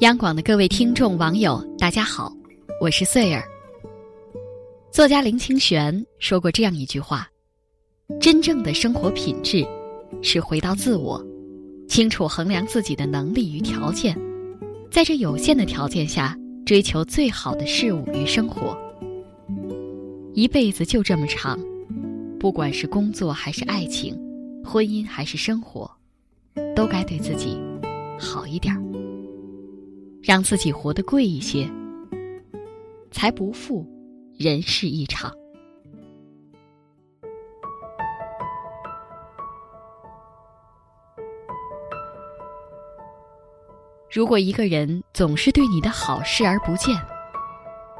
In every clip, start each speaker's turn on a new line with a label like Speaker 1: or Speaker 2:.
Speaker 1: 央广的各位听众、网友，大家好，我是穗儿。作家林清玄说过这样一句话：“真正的生活品质，是回到自我，清楚衡量自己的能力与条件，在这有限的条件下，追求最好的事物与生活。一辈子就这么长，不管是工作还是爱情，婚姻还是生活，都该对自己好一点儿。”让自己活得贵一些，才不负人世一场。如果一个人总是对你的好视而不见，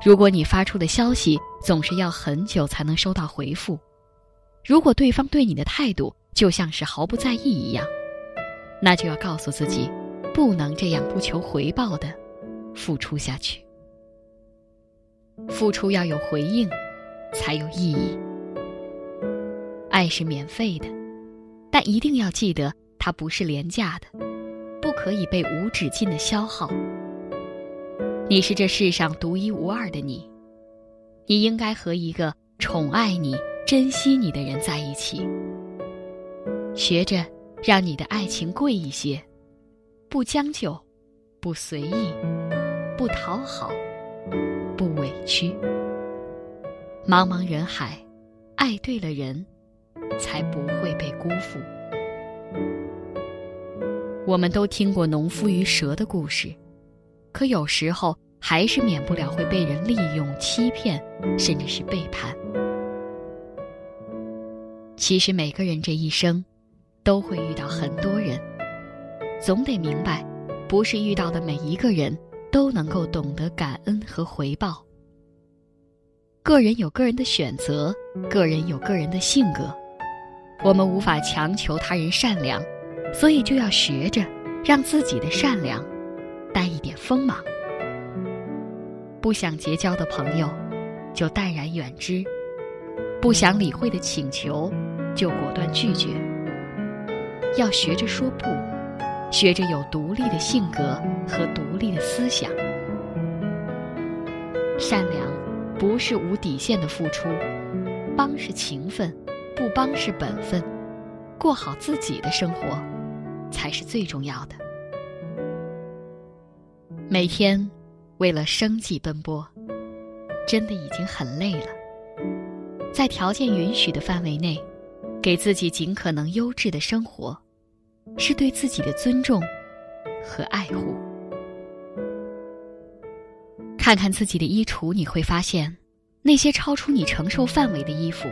Speaker 1: 如果你发出的消息总是要很久才能收到回复，如果对方对你的态度就像是毫不在意一样，那就要告诉自己。不能这样不求回报的付出下去。付出要有回应，才有意义。爱是免费的，但一定要记得它不是廉价的，不可以被无止境的消耗。你是这世上独一无二的你，你应该和一个宠爱你、珍惜你的人在一起。学着让你的爱情贵一些。不将就，不随意，不讨好，不委屈。茫茫人海，爱对了人，才不会被辜负。我们都听过农夫与蛇的故事，可有时候还是免不了会被人利用、欺骗，甚至是背叛。其实每个人这一生，都会遇到很多人。总得明白，不是遇到的每一个人都能够懂得感恩和回报。个人有个人的选择，个人有个人的性格，我们无法强求他人善良，所以就要学着让自己的善良带一点锋芒。不想结交的朋友，就淡然远之；不想理会的请求，就果断拒绝。要学着说不。学着有独立的性格和独立的思想，善良不是无底线的付出，帮是情分，不帮是本分，过好自己的生活才是最重要的。每天为了生计奔波，真的已经很累了，在条件允许的范围内，给自己尽可能优质的生活。是对自己的尊重和爱护。看看自己的衣橱，你会发现，那些超出你承受范围的衣服，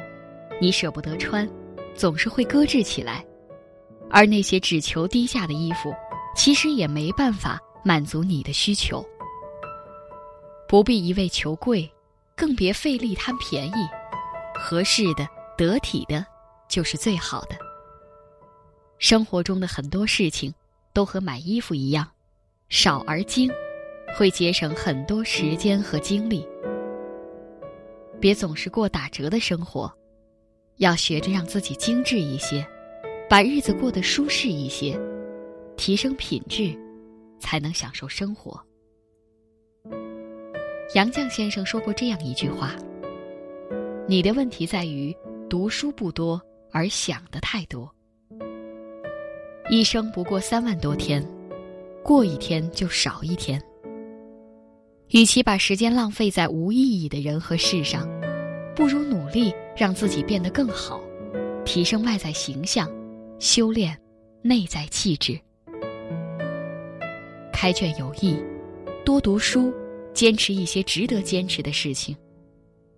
Speaker 1: 你舍不得穿，总是会搁置起来；而那些只求低价的衣服，其实也没办法满足你的需求。不必一味求贵，更别费力贪便宜，合适的、得体的，就是最好的。生活中的很多事情，都和买衣服一样，少而精，会节省很多时间和精力。别总是过打折的生活，要学着让自己精致一些，把日子过得舒适一些，提升品质，才能享受生活。杨绛先生说过这样一句话：“你的问题在于读书不多，而想的太多。”一生不过三万多天，过一天就少一天。与其把时间浪费在无意义的人和事上，不如努力让自己变得更好，提升外在形象，修炼内在气质。开卷有益，多读书，坚持一些值得坚持的事情，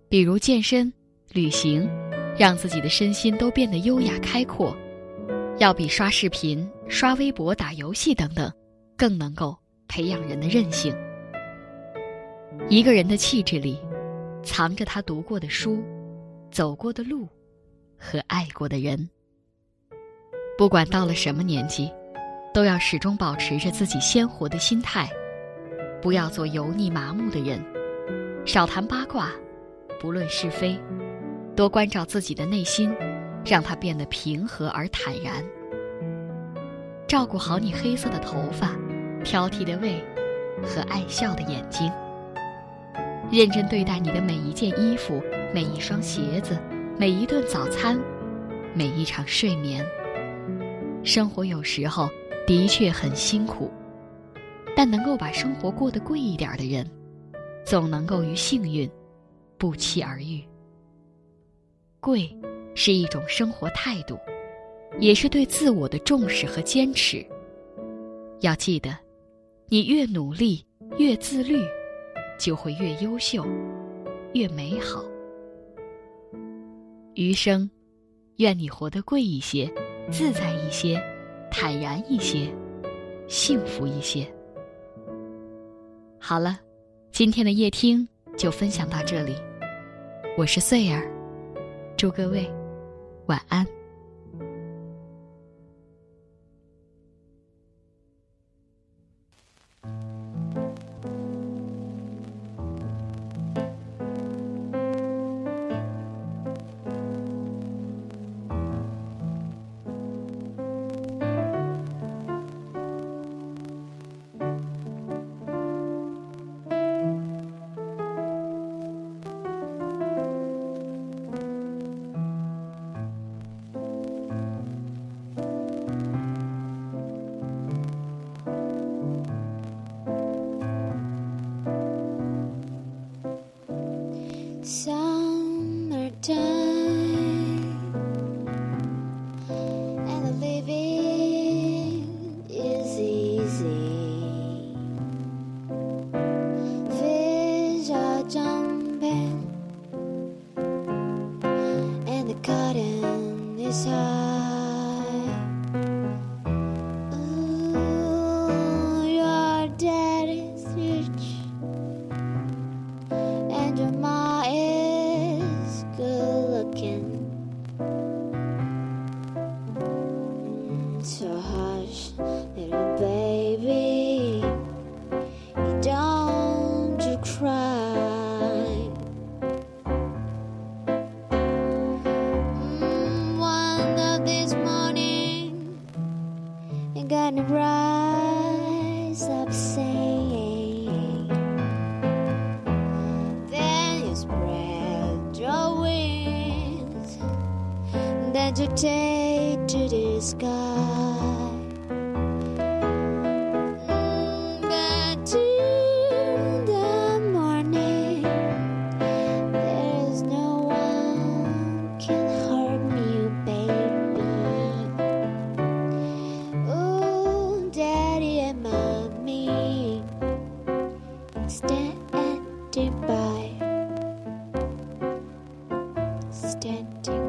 Speaker 1: 比如健身、旅行，让自己的身心都变得优雅开阔。要比刷视频、刷微博、打游戏等等，更能够培养人的韧性。一个人的气质里，藏着他读过的书、走过的路和爱过的人。不管到了什么年纪，都要始终保持着自己鲜活的心态，不要做油腻麻木的人，少谈八卦，不论是非，多关照自己的内心。让它变得平和而坦然。照顾好你黑色的头发，挑剔的胃，
Speaker 2: 和爱笑的眼睛。认真对待你的每一件衣服、每一双鞋子、每一顿早餐、每一场睡眠。生活有时候的确很辛苦，但能够把生活过得贵一点的人，总能够与幸运不期而遇。贵是一种生活态度，也是对自我的重视和坚持。要记得，你越努力，越自律。就会越优秀，越美好。余生，愿你活得贵一些，自在一些，坦然一些，幸福一些。好了，今天的夜听就分享到这里。我是穗儿，祝各位晚安。
Speaker 3: dictate to the sky. But in the morning, there's no one can baby. Oh, daddy and mommy, standing by, standing.